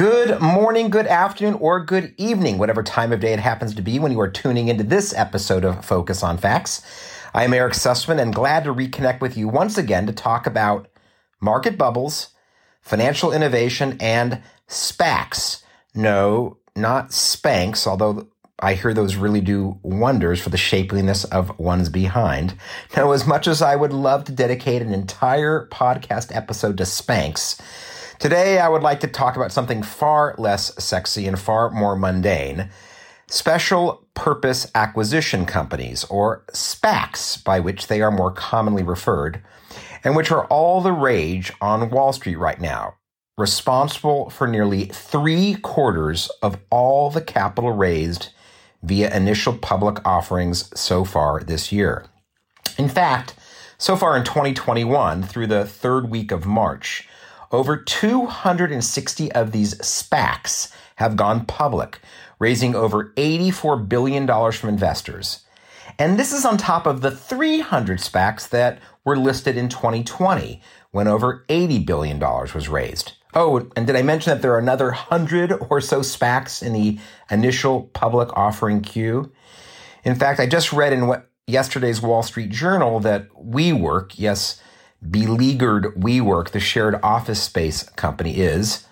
Good morning, good afternoon, or good evening, whatever time of day it happens to be when you are tuning into this episode of Focus on Facts. I am Eric Sussman and glad to reconnect with you once again to talk about market bubbles, financial innovation, and SPACs. No, not Spanx, although I hear those really do wonders for the shapeliness of one's behind. Now, as much as I would love to dedicate an entire podcast episode to Spanx, today I would like to talk about something far less sexy and far more mundane. Special Purpose Acquisition Companies, or SPACs, by which they are more commonly referred, and which are all the rage on Wall Street right now, responsible for nearly three quarters of all the capital raised via initial public offerings so far this year. In fact, so far in 2021, through the third week of March, over 260 of these SPACs have gone public, raising over $84 billion from investors. And this is on top of the 300 SPACs that were listed in 2020, when over $80 billion was raised. Oh, and did I mention that there are another 100 or so SPACs in the initial public offering queue? In fact, I just read in what yesterday's Wall Street Journal that WeWork, yes, beleaguered WeWork, the shared office space company, is,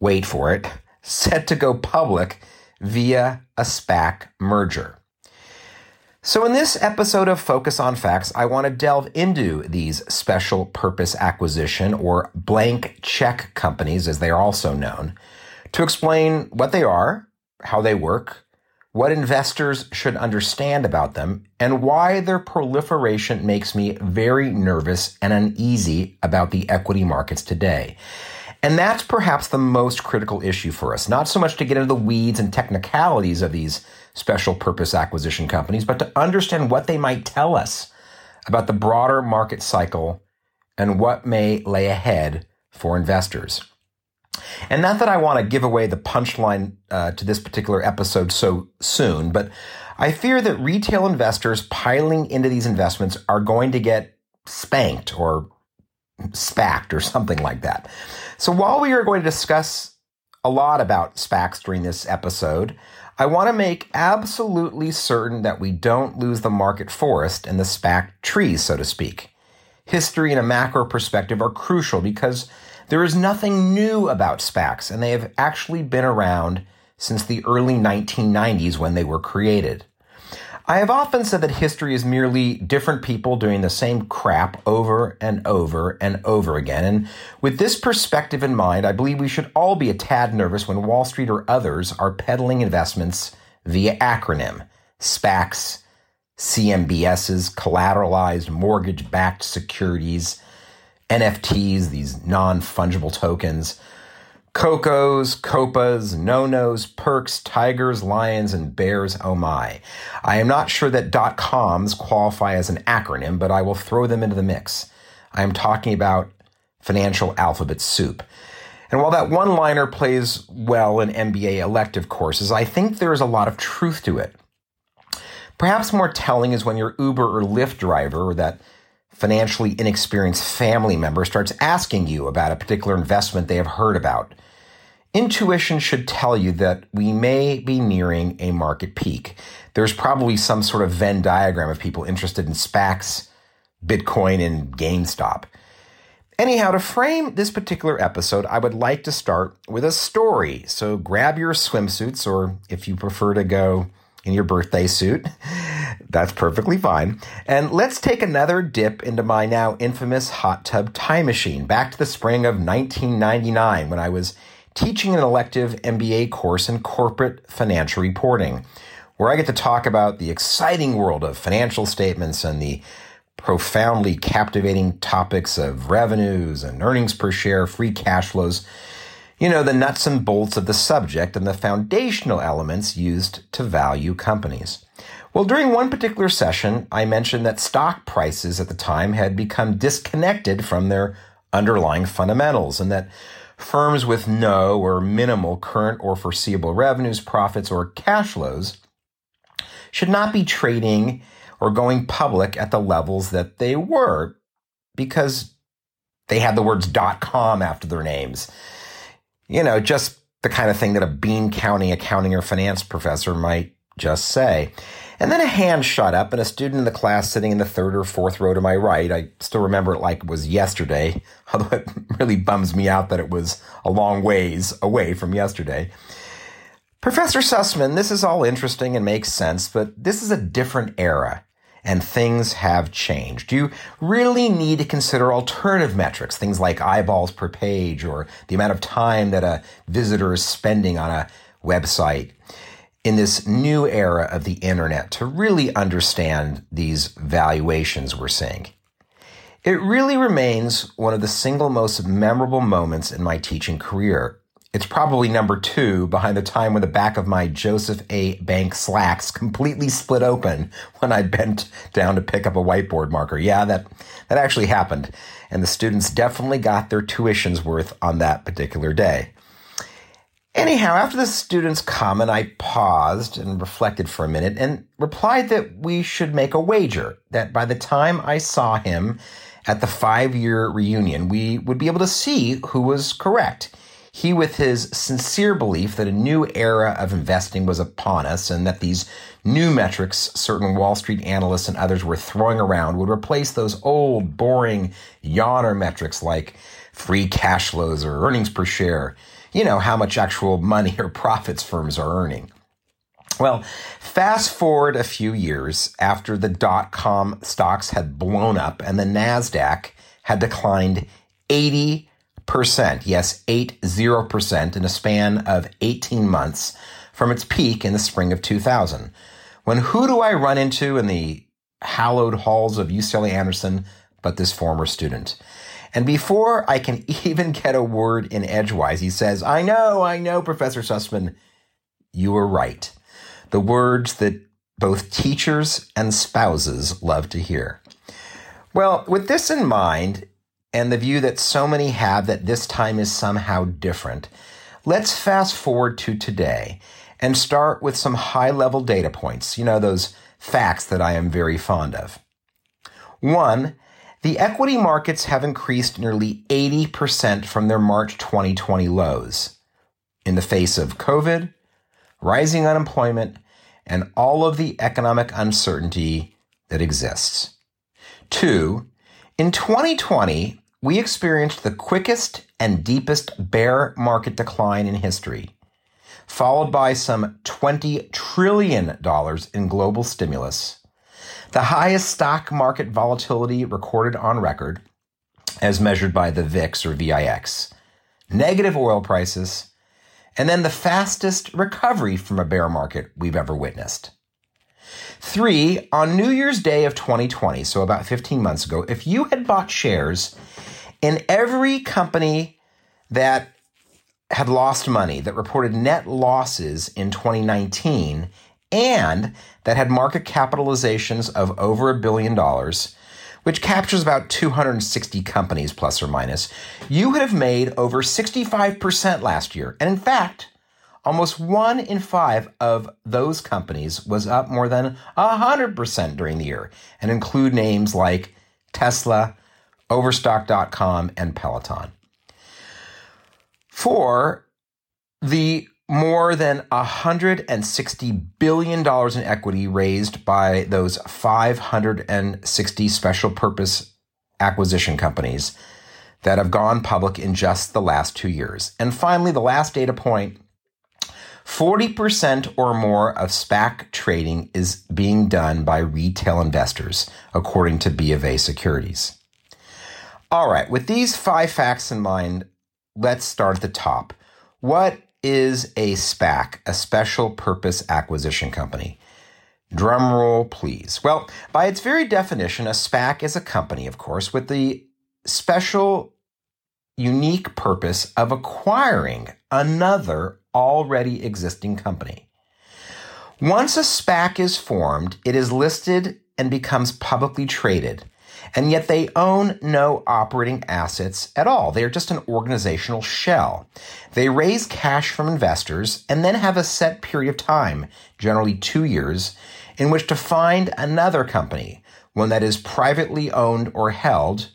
wait for it, set to go public via a SPAC merger. So, in this episode of Focus on Facts, I want to delve into these special purpose acquisition or blank check companies, as they are also known, to explain what they are, how they work, what investors should understand about them, and why their proliferation makes me very nervous and uneasy about the equity markets today. And that's perhaps the most critical issue for us, not so much to get into the weeds and technicalities of these special purpose acquisition companies, but to understand what they might tell us about the broader market cycle and what may lay ahead for investors. And not that I want to give away the punchline uh, to this particular episode so soon, but I fear that retail investors piling into these investments are going to get spanked or SPACed or something like that. So while we are going to discuss a lot about SPACs during this episode, I want to make absolutely certain that we don't lose the market forest and the SPAC trees, so to speak. History and a macro perspective are crucial because there is nothing new about SPACs, and they have actually been around since the early 1990s when they were created. I have often said that history is merely different people doing the same crap over and over and over again. And with this perspective in mind, I believe we should all be a tad nervous when Wall Street or others are peddling investments via acronym SPACs, CMBSs, collateralized mortgage backed securities, NFTs, these non fungible tokens. COCOs, COPAs, no-nos, perks, tigers, lions, and bears, oh my. I am not sure that dot coms qualify as an acronym, but I will throw them into the mix. I am talking about financial alphabet soup. And while that one liner plays well in MBA elective courses, I think there is a lot of truth to it. Perhaps more telling is when your Uber or Lyft driver or that financially inexperienced family member starts asking you about a particular investment they have heard about. Intuition should tell you that we may be nearing a market peak. There's probably some sort of Venn diagram of people interested in SPACs, Bitcoin, and GameStop. Anyhow, to frame this particular episode, I would like to start with a story. So grab your swimsuits, or if you prefer to go in your birthday suit, that's perfectly fine. And let's take another dip into my now infamous hot tub time machine back to the spring of 1999 when I was teaching an elective MBA course in corporate financial reporting, where I get to talk about the exciting world of financial statements and the profoundly captivating topics of revenues and earnings per share, free cash flows, you know, the nuts and bolts of the subject and the foundational elements used to value companies. Well, during one particular session, I mentioned that stock prices at the time had become disconnected from their underlying fundamentals and that firms with no or minimal current or foreseeable revenues, profits, or cash flows should not be trading or going public at the levels that they were because they had the words .com after their names. You know, just the kind of thing that a bean counting accounting or finance professor might just say. And then a hand shot up, and a student in the class sitting in the third or fourth row to my right, I still remember it like it was yesterday, although it really bums me out that it was a long ways away from yesterday. Professor Sussman, this is all interesting and makes sense, but this is a different era and things have changed. You really need to consider alternative metrics, things like eyeballs per page or the amount of time that a visitor is spending on a website in this new era of the internet to really understand these valuations we're seeing. It really remains one of the single most memorable moments in my teaching career. It's probably number two behind the time when the back of my Joseph A. Bank slacks completely split open when I bent down to pick up a whiteboard marker. Yeah, that, that actually happened. And the students definitely got their tuition's worth on that particular day. Anyhow, after the student's comment, I paused and reflected for a minute and replied that we should make a wager that by the time I saw him at the five year reunion, we would be able to see who was correct. He, with his sincere belief that a new era of investing was upon us and that these new metrics certain Wall Street analysts and others were throwing around would replace those old, boring yawner metrics like free cash flows or earnings per share you know, how much actual money or profits firms are earning. Well, fast forward a few years after the dot com stocks had blown up and the NASDAQ had declined 80%. Percent yes, 80% in a span of 18 months from its peak in the spring of 2000. When who do I run into in the hallowed halls of UCLA Anderson but this former student? And before I can even get a word in edgewise, he says, I know, I know, Professor Sussman, you were right. The words that both teachers and spouses love to hear. Well, with this in mind, and the view that so many have that this time is somehow different, let's fast forward to today and start with some high level data points, you know, those facts that I am very fond of. One, the equity markets have increased nearly 80% from their March 2020 lows in the face of COVID, rising unemployment, and all of the economic uncertainty that exists. Two, in 2020, we experienced the quickest and deepest bear market decline in history, followed by some $20 trillion in global stimulus the highest stock market volatility recorded on record, as measured by the VIX or VIX, negative oil prices, and then the fastest recovery from a bear market we've ever witnessed. Three, on New Year's Day of 2020, so about 15 months ago, if you had bought shares in every company that had lost money, that reported net losses in 2019, and that had market capitalizations of over a billion dollars, which captures about 260 companies plus or minus, you would have made over 65% last year. And in fact, almost one in five of those companies was up more than 100% during the year and include names like Tesla, Overstock.com, and Peloton. For the more than $160 billion in equity raised by those 560 special purpose acquisition companies that have gone public in just the last two years. And finally, the last data point 40% or more of SPAC trading is being done by retail investors, according to B of A Securities. All right, with these five facts in mind, let's start at the top. What is a SPAC, a special purpose acquisition company? Drum roll, please. Well, by its very definition, a SPAC is a company, of course, with the special, unique purpose of acquiring another already existing company. Once a SPAC is formed, it is listed and becomes publicly traded and yet they own no operating assets at all. They are just an organizational shell. They raise cash from investors and then have a set period of time, generally two years, in which to find another company, one that is privately owned or held,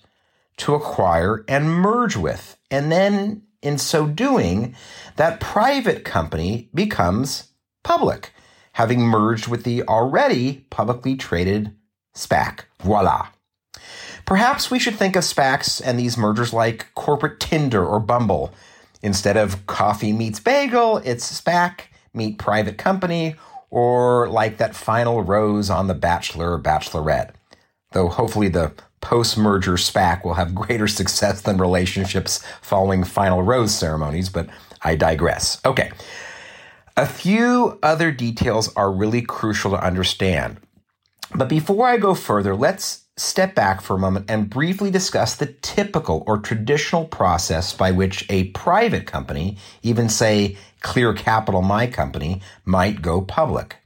to acquire and merge with. And then in so doing, that private company becomes public, having merged with the already publicly traded SPAC. Voila. Perhaps we should think of SPACs and these mergers like corporate Tinder or Bumble. Instead of coffee meets bagel, it's SPAC meet private company, or like that final rose on The Bachelor or Bachelorette. Though hopefully the post merger SPAC will have greater success than relationships following final rose ceremonies, but I digress. Okay. A few other details are really crucial to understand. But before I go further, let's step back for a moment and briefly discuss the typical or traditional process by which a private company, even say Clear Capital, my company, might go public.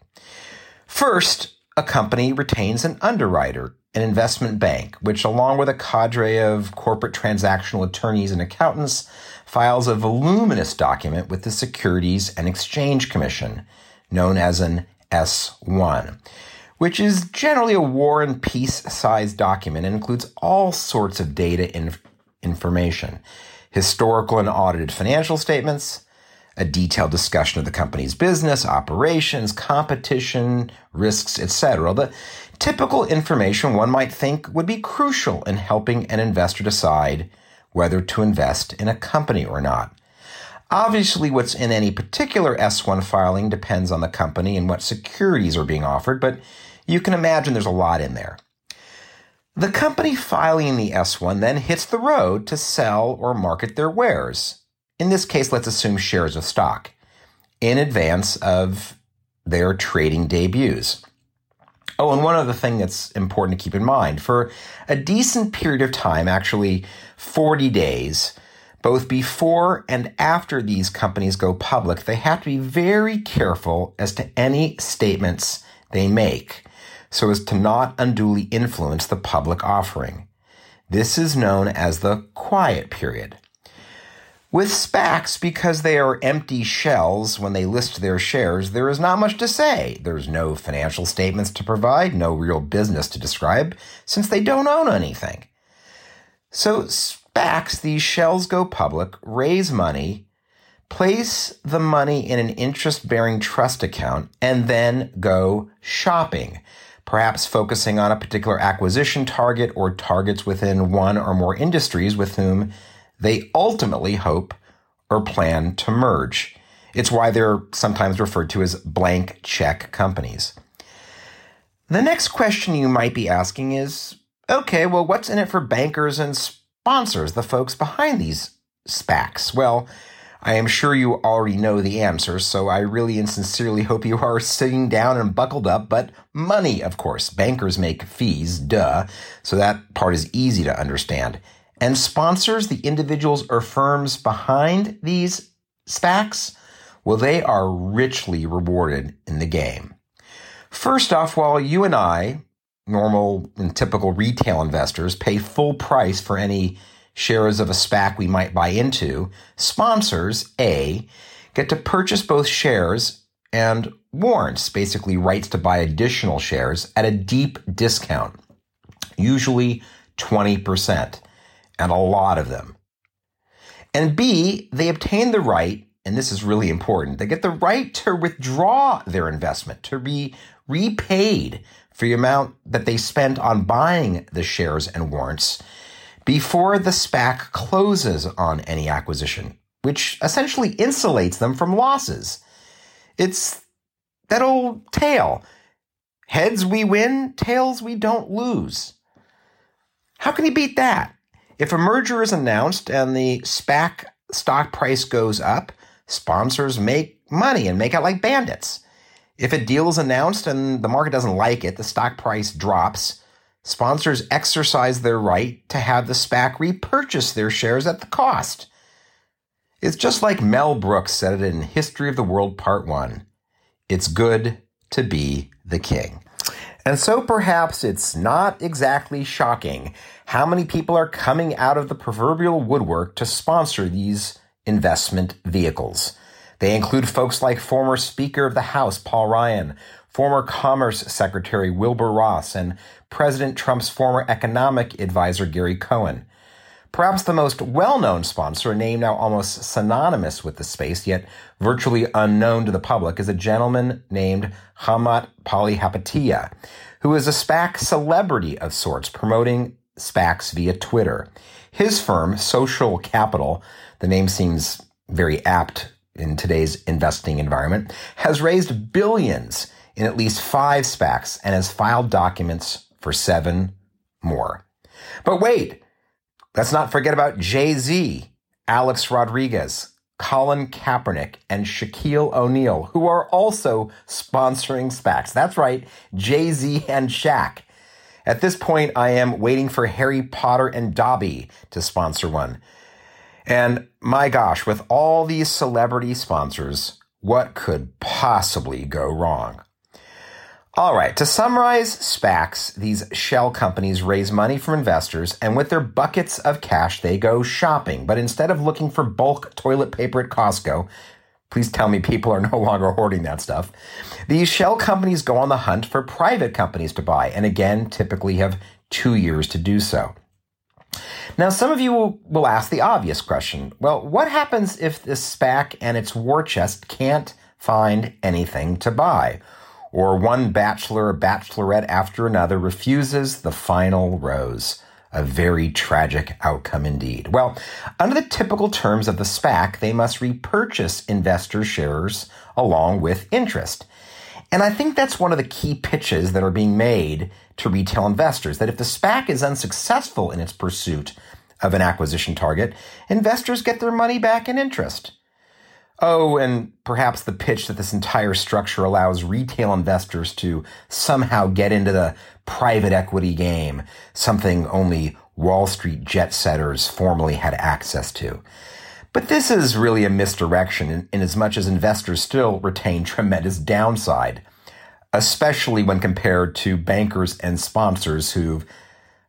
First, a company retains an underwriter, an investment bank, which, along with a cadre of corporate transactional attorneys and accountants, files a voluminous document with the Securities and Exchange Commission, known as an S1 which is generally a war and peace sized document and includes all sorts of data and information historical and audited financial statements, a detailed discussion of the company's business, operations, competition, risks, etc. The typical information one might think would be crucial in helping an investor decide whether to invest in a company or not. Obviously, what's in any particular S1 filing depends on the company and what securities are being offered, but you can imagine there's a lot in there. The company filing the S1 then hits the road to sell or market their wares. In this case, let's assume shares of stock in advance of their trading debuts. Oh, and one other thing that's important to keep in mind for a decent period of time, actually 40 days, both before and after these companies go public, they have to be very careful as to any statements they make so as to not unduly influence the public offering. This is known as the quiet period. With SPACs, because they are empty shells when they list their shares, there is not much to say. There's no financial statements to provide, no real business to describe, since they don't own anything. So, SPACs, these shells go public, raise money, place the money in an interest bearing trust account, and then go shopping perhaps focusing on a particular acquisition target or targets within one or more industries with whom they ultimately hope or plan to merge. It's why they're sometimes referred to as blank check companies. The next question you might be asking is okay, well, what's in it for bankers and sponsors, the folks behind these SPACs? Well, I am sure you already know the answer, so I really and sincerely hope you are sitting down and buckled up. But money, of course. Bankers make fees, duh. So that part is easy to understand. And sponsors, the individuals or firms behind these SPACs, well, they are richly rewarded in the game. First off, while you and I, normal and typical retail investors, pay full price for any shares of a SPAC we might buy into, sponsors, A, get to purchase both shares and warrants, basically rights to buy additional shares at a deep discount, usually 20%, and a lot of them. And B, they obtain the right, and this is really important, they get the right to withdraw their investment, to be repaid for the amount that they spent on buying the shares and warrants before the SPAC closes on any acquisition, which essentially insulates them from losses. It's that old tale heads we win, tails we don't lose. How can you beat that? If a merger is announced and the SPAC stock price goes up, sponsors make money and make out like bandits. If a deal is announced and the market doesn't like it, the stock price drops sponsors exercise their right to have the SPAC repurchase their shares at the cost. It's just like Mel Brooks said it in History of the World Part 1 It's good to be the king. And so perhaps it's not exactly shocking how many people are coming out of the proverbial woodwork to sponsor these investment vehicles. They include folks like former Speaker of the House Paul Ryan, former Commerce Secretary Wilbur Ross, and President Trump's former economic advisor Gary Cohen. Perhaps the most well known sponsor, a name now almost synonymous with the space, yet virtually unknown to the public, is a gentleman named Chamath Palihapitiya, who is a SPAC celebrity of sorts, promoting SPACs via Twitter. His firm, Social Capital, the name seems very apt in today's investing environment, has raised billions in at least five SPACs and has filed documents for seven more. But wait, let's not forget about Jay Z, Alex Rodriguez, Colin Kaepernick, and Shaquille O'Neal, who are also sponsoring SPACs. That's right, Jay Z and Shaq. At this point, I am waiting for Harry Potter and Dobby to sponsor one. And my gosh, with all these celebrity sponsors, what could possibly go wrong? All right, to summarize SPACs, these shell companies raise money from investors, and with their buckets of cash, they go shopping. But instead of looking for bulk toilet paper at Costco, please tell me people are no longer hoarding that stuff. These shell companies go on the hunt for private companies to buy, and again, typically have two years to do so. Now, some of you will, ask the obvious question well, what happens if this SPAC and its war chest can't find anything to buy? Or one bachelor or bachelorette after another refuses the final rose. A very tragic outcome indeed. Well, under the typical terms of the SPAC, they must repurchase investor shares along with interest. And I think that's one of the key pitches that are being made to retail investors that if the SPAC is unsuccessful in its pursuit of an acquisition target, investors get their money back in interest. Oh, and perhaps the pitch that this entire structure allows retail investors to somehow get into the private equity game, something only Wall Street jet setters formerly had access to. But this is really a misdirection in, in as much as investors still retain tremendous downside, especially when compared to bankers and sponsors who've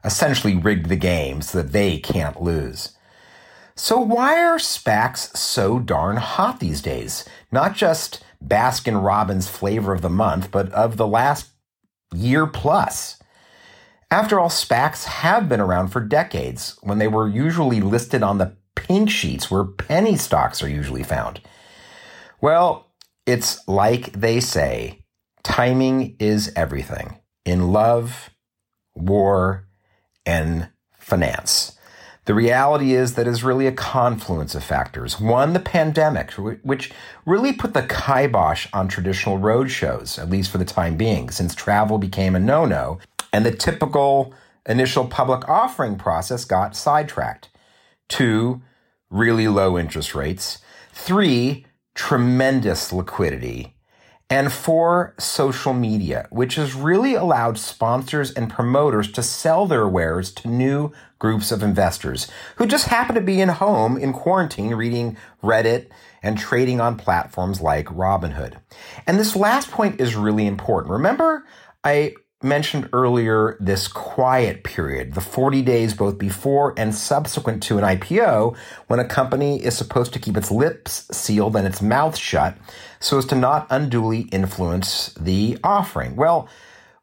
essentially rigged the game so that they can't lose. So why are SPACs so darn hot these days? Not just Baskin Robbins flavor of the month, but of the last year plus. After all, SPACs have been around for decades when they were usually listed on the pink sheets where penny stocks are usually found. Well, it's like they say timing is everything in love, war, and finance. The reality is that is really a confluence of factors. One, the pandemic, which really put the kibosh on traditional road shows, at least for the time being, since travel became a no-no, and the typical initial public offering process got sidetracked. Two, really low interest rates. Three, tremendous liquidity. And four, social media, which has really allowed sponsors and promoters to sell their wares to new groups of investors who just happen to be in home in quarantine reading Reddit and trading on platforms like Robinhood. And this last point is really important. Remember, I mentioned earlier this quiet period, the 40 days both before and subsequent to an IPO, when a company is supposed to keep its lips sealed and its mouth shut so as to not unduly influence the offering. Well,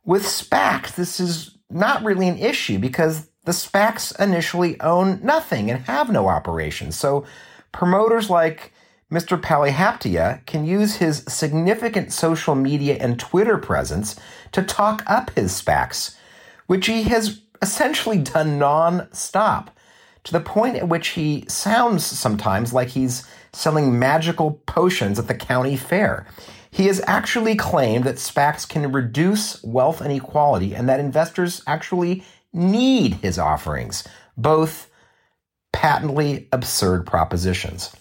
with SPACs, this is not really an issue because the SPACs initially own nothing and have no operations. So promoters like Mr. Palihapitiya can use his significant social media and Twitter presence to talk up his SPACs, which he has essentially done non-stop to the point at which he sounds sometimes like he's selling magical potions at the county fair. He has actually claimed that SPACs can reduce wealth inequality and that investors actually need his offerings, both patently absurd propositions.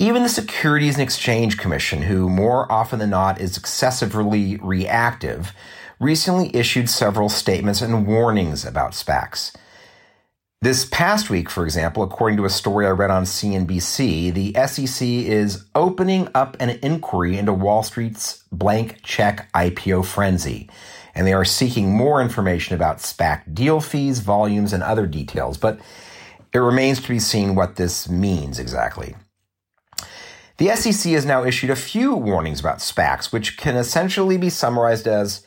Even the Securities and Exchange Commission, who more often than not is excessively reactive, recently issued several statements and warnings about SPACs. This past week, for example, according to a story I read on CNBC, the SEC is opening up an inquiry into Wall Street's blank check IPO frenzy and they are seeking more information about SPAC deal fees, volumes, and other details, but it remains to be seen what this means exactly. The SEC has now issued a few warnings about SPACs, which can essentially be summarized as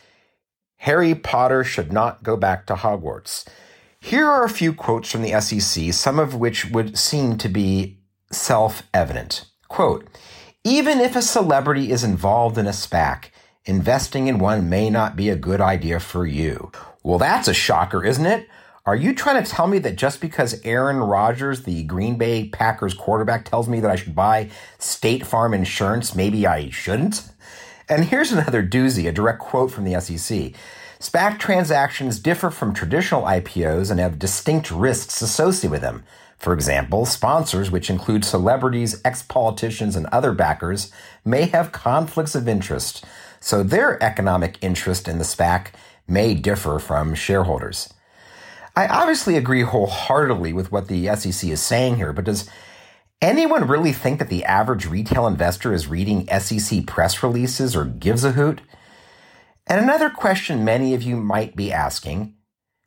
Harry Potter should not go back to Hogwarts. Here are a few quotes from the SEC, some of which would seem to be self evident. Quote, even if a celebrity is involved in a SPAC, investing in one may not be a good idea for you. Well, that's a shocker, isn't it? Are you trying to tell me that just because Aaron Rodgers, the Green Bay Packers quarterback, tells me that I should buy State Farm insurance, maybe I shouldn't? And here's another doozy, a direct quote from the SEC. SPAC transactions differ from traditional IPOs and have distinct risks associated with them. For example, sponsors, which include celebrities, ex politicians, and other backers, may have conflicts of interest, so their economic interest in the SPAC may differ from shareholders. I obviously agree wholeheartedly with what the SEC is saying here, but does anyone really think that the average retail investor is reading SEC press releases or gives a hoot? And another question many of you might be asking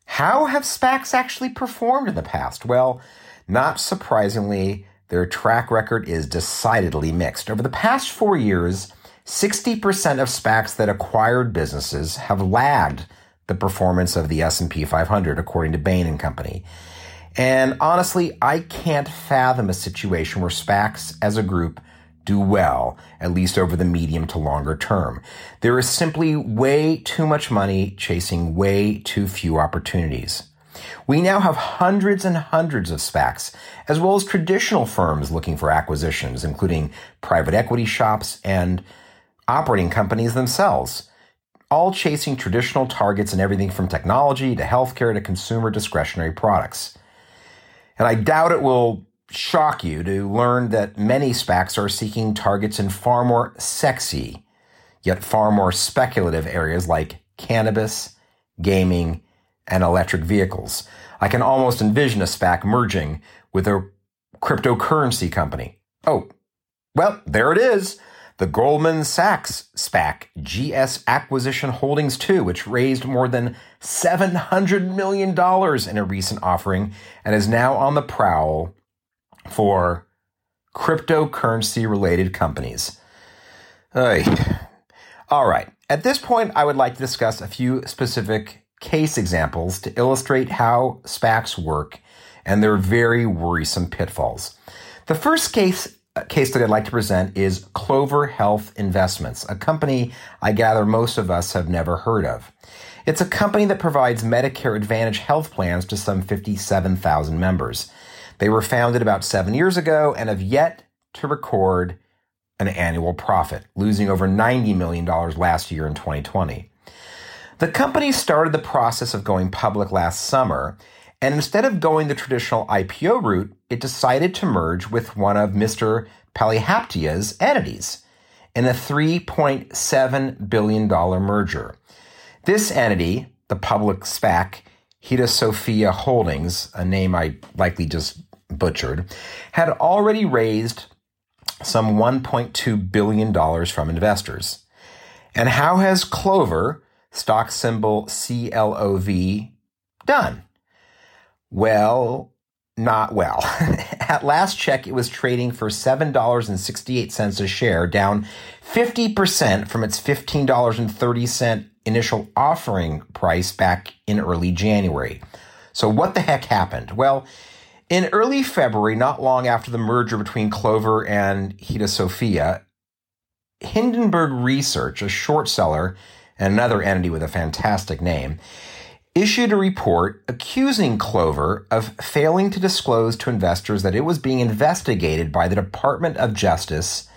how have SPACs actually performed in the past? Well, not surprisingly, their track record is decidedly mixed. Over the past four years, 60% of SPACs that acquired businesses have lagged the performance of the S&P 500 according to Bain and Company. And honestly, I can't fathom a situation where SPACs as a group do well, at least over the medium to longer term. There is simply way too much money chasing way too few opportunities. We now have hundreds and hundreds of SPACs, as well as traditional firms looking for acquisitions, including private equity shops and operating companies themselves all chasing traditional targets in everything from technology to healthcare to consumer discretionary products. And I doubt it will shock you to learn that many SPACs are seeking targets in far more sexy, yet far more speculative areas like cannabis, gaming, and electric vehicles. I can almost envision a SPAC merging with a cryptocurrency company. Oh, well, there it is the Goldman Sachs SPAC, GS Acquisition Holdings 2, which raised more than $700 million in a recent offering and is now on the prowl for cryptocurrency related companies. All right. At this point, I would like to discuss a few specific case examples to illustrate how SPACs work and their very worrisome pitfalls. The first case case that I'd like to present is Clover Health Investments, a company I gather most of us have never heard of. It's a company that provides Medicare Advantage health plans to some 57,000 members. They were founded about seven years ago and have yet to record an annual profit, losing over $90 million last year in 2020. The company started the process of going public last summer and instead of going the traditional IPO route, it decided to merge with one of Mr. Palihapitiya's entities in a $3.7 billion merger. This entity, the public SPAC, Hedosophia Holdings, a name I likely just butchered, had already raised some $1.2 billion from investors. And how has Clover, stock symbol CLOV, done? Well, not well. At last check, it was trading for $7.68 a share, down 50% from its $15.30 initial offering price back in early January. So, what the heck happened? Well, in early February, not long after the merger between Clover and Hedosophia, Hindenburg Research, a short seller and another entity with a fantastic name, issued a report accusing Clover of failing to disclose to investors that it was being investigated by the Department of Justice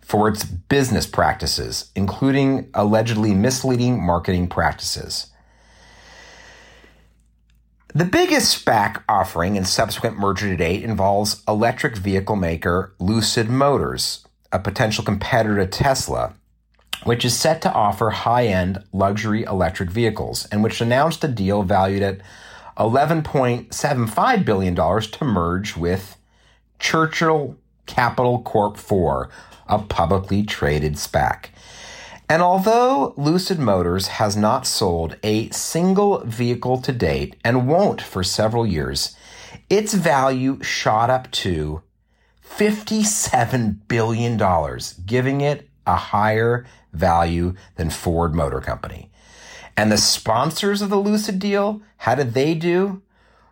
for its business practices, including allegedly misleading marketing practices. The biggest SPAC offering and subsequent merger to date involves electric vehicle maker Lucid Motors, a potential competitor to Tesla, which is set to offer high end luxury electric vehicles and which announced a deal valued at $11.75 billion to merge with Churchill Capital Corp 4, a publicly traded SPAC. And although Lucid Motors has not sold a single vehicle to date and won't for several years, its value shot up to $57 billion, giving it a higher value than Ford Motor Company. And the sponsors of the Lucid deal, how did they do?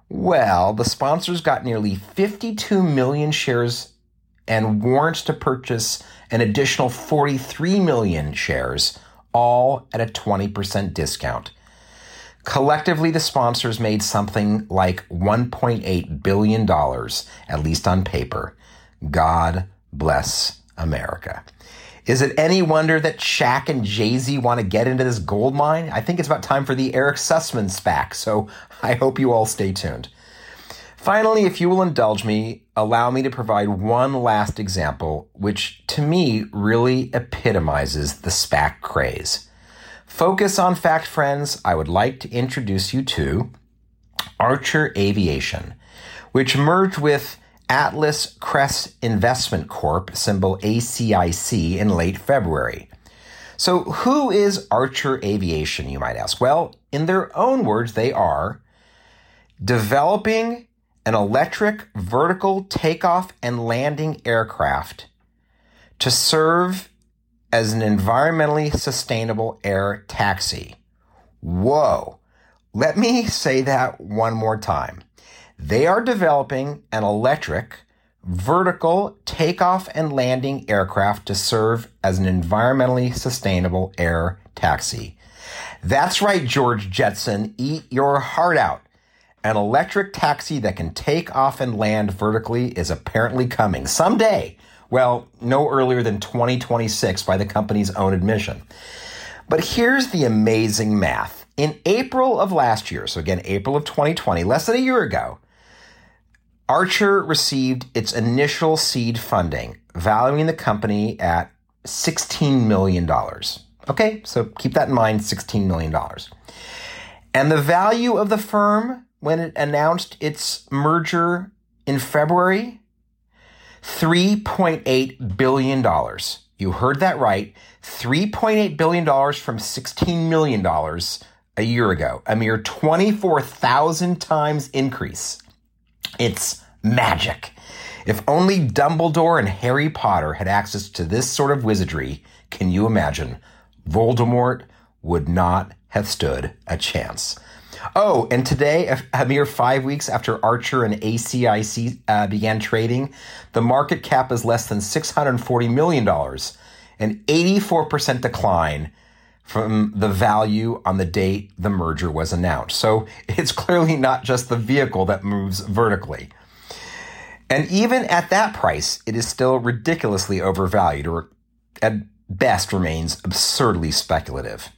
Well, the sponsors got nearly 52 million shares and warrants to purchase an additional 43 million shares, all at a 20% discount. Collectively, the sponsors made something like $1.8 billion, at least on paper. God bless America. Is it any wonder that Shaq and Jay Z want to get into this gold mine? I think it's about time for the Eric Sussman SPAC, so I hope you all stay tuned. Finally, if you will indulge me, allow me to provide one last example, which to me really epitomizes the SPAC craze. Focus on fact, friends. I would like to introduce you to Archer Aviation, which merged with Atlas Crest Investment Corp, symbol ACIC, in late February. So, who is Archer Aviation, you might ask? Well, in their own words, they are developing an electric vertical takeoff and landing aircraft to serve as an environmentally sustainable air taxi. Whoa. Let me say that one more time. They are developing an electric vertical takeoff and landing aircraft to serve as an environmentally sustainable air taxi. That's right, George Jetson. Eat your heart out. An electric taxi that can take off and land vertically is apparently coming someday well, no earlier than 2026 by the company's own admission. But here's the amazing math. In April of last year, so again, April of 2020, less than a year ago, Archer received its initial seed funding, valuing the company at $16 million. Okay, so keep that in mind $16 million. And the value of the firm when it announced its merger in February $3.8 billion. You heard that right. $3.8 billion from $16 million a year ago, a mere 24,000 times increase. It's magic. If only Dumbledore and Harry Potter had access to this sort of wizardry, can you imagine? Voldemort would not have stood a chance. Oh, and today, a mere five weeks after Archer and ACIC uh, began trading, the market cap is less than $640 million, an 84% decline from the value on the date the merger was announced. So it's clearly not just the vehicle that moves vertically. And even at that price, it is still ridiculously overvalued, or at best remains absurdly speculative.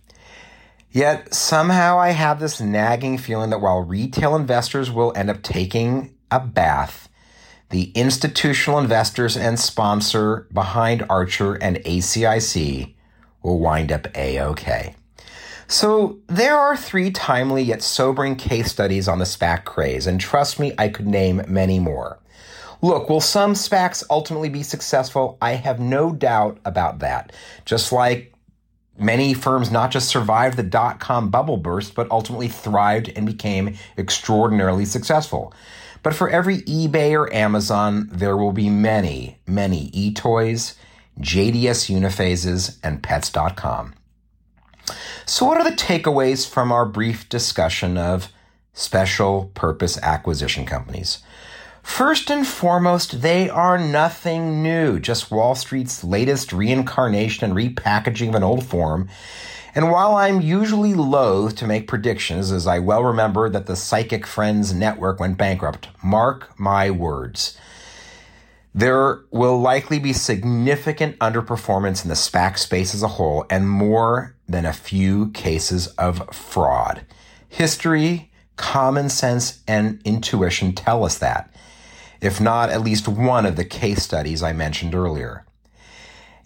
Yet somehow I have this nagging feeling that while retail investors will end up taking a bath, the institutional investors and sponsor behind Archer and ACIC will wind up A-OK. So there are three timely yet sobering case studies on the SPAC craze, and trust me, I could name many more. Look, will some SPACs ultimately be successful? I have no doubt about that. Just like Many firms not just survived the dot com bubble burst, but ultimately thrived and became extraordinarily successful. But for every eBay or Amazon, there will be many, many eToys, JDS Uniphases, and Pets.com. So, what are the takeaways from our brief discussion of special purpose acquisition companies? First and foremost, they are nothing new, just Wall Street's latest reincarnation and repackaging of an old form. And while I'm usually loath to make predictions, as I well remember that the Psychic Friends Network went bankrupt, mark my words. There will likely be significant underperformance in the SPAC space as a whole and more than a few cases of fraud. History, common sense, and intuition tell us that if not at least one of the case studies I mentioned earlier.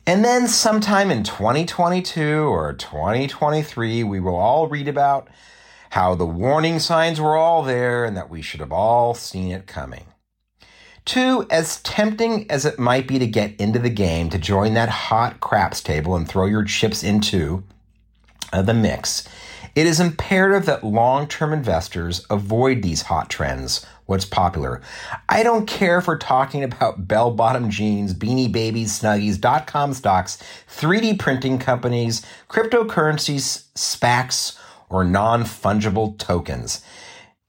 And then sometime in 2022 or 2023, we will all read about how the warning signs were all there and that we should have all seen it coming. Two, as tempting as it might be to get into the game, to join that hot craps table and throw your chips into uh, the mix, it is imperative that long term investors avoid these hot trends what's popular. I don't care if we're talking about bell bottom jeans, beanie babies, snuggies, dot com stocks, 3D printing companies, cryptocurrencies, SPACs, or non fungible tokens.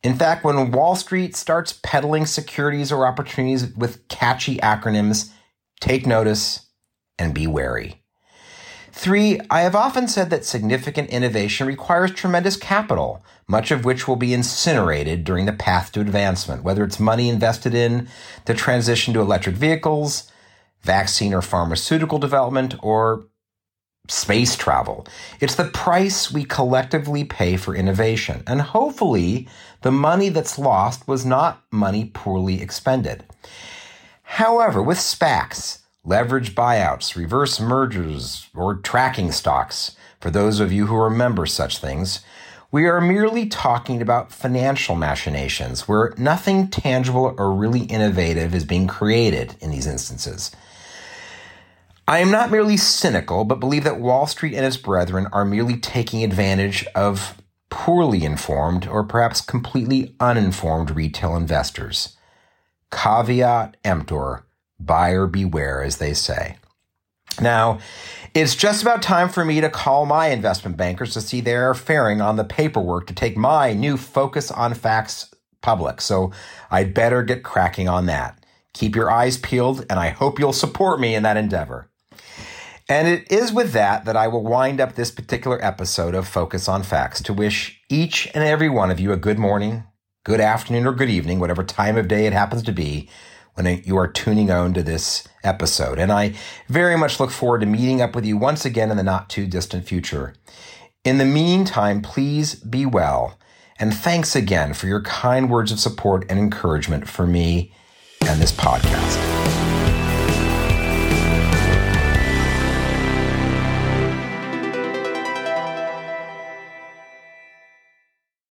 In fact, when Wall Street starts peddling securities or opportunities with catchy acronyms, take notice and be wary. Three, I have often said that significant innovation requires tremendous capital, much of which will be incinerated during the path to advancement, whether it's money invested in the transition to electric vehicles, vaccine or pharmaceutical development, or space travel. It's the price we collectively pay for innovation. And hopefully, the money that's lost was not money poorly expended. However, with SPACs, leverage buyouts, reverse mergers, or tracking stocks, for those of you who remember such things, we are merely talking about financial machinations where nothing tangible or really innovative is being created in these instances. I am not merely cynical, but believe that Wall Street and its brethren are merely taking advantage of poorly informed or perhaps completely uninformed retail investors. Caveat emptor, buyer beware, as they say. Now, it's just about time for me to call my investment bankers to see they are faring on the paperwork to take my new Focus on Facts public. So I'd better get cracking on that. Keep your eyes peeled, and I hope you'll support me in that endeavor. And it is with that that I will wind up this particular episode of Focus on Facts to wish each and every one of you a good morning, good afternoon, or good evening, whatever time of day it happens to be when you are tuning on to this episode. And I very much look forward to meeting up with you once again in the not too distant future. In the meantime, please be well. And thanks again for your kind words of support and encouragement for me and this podcast.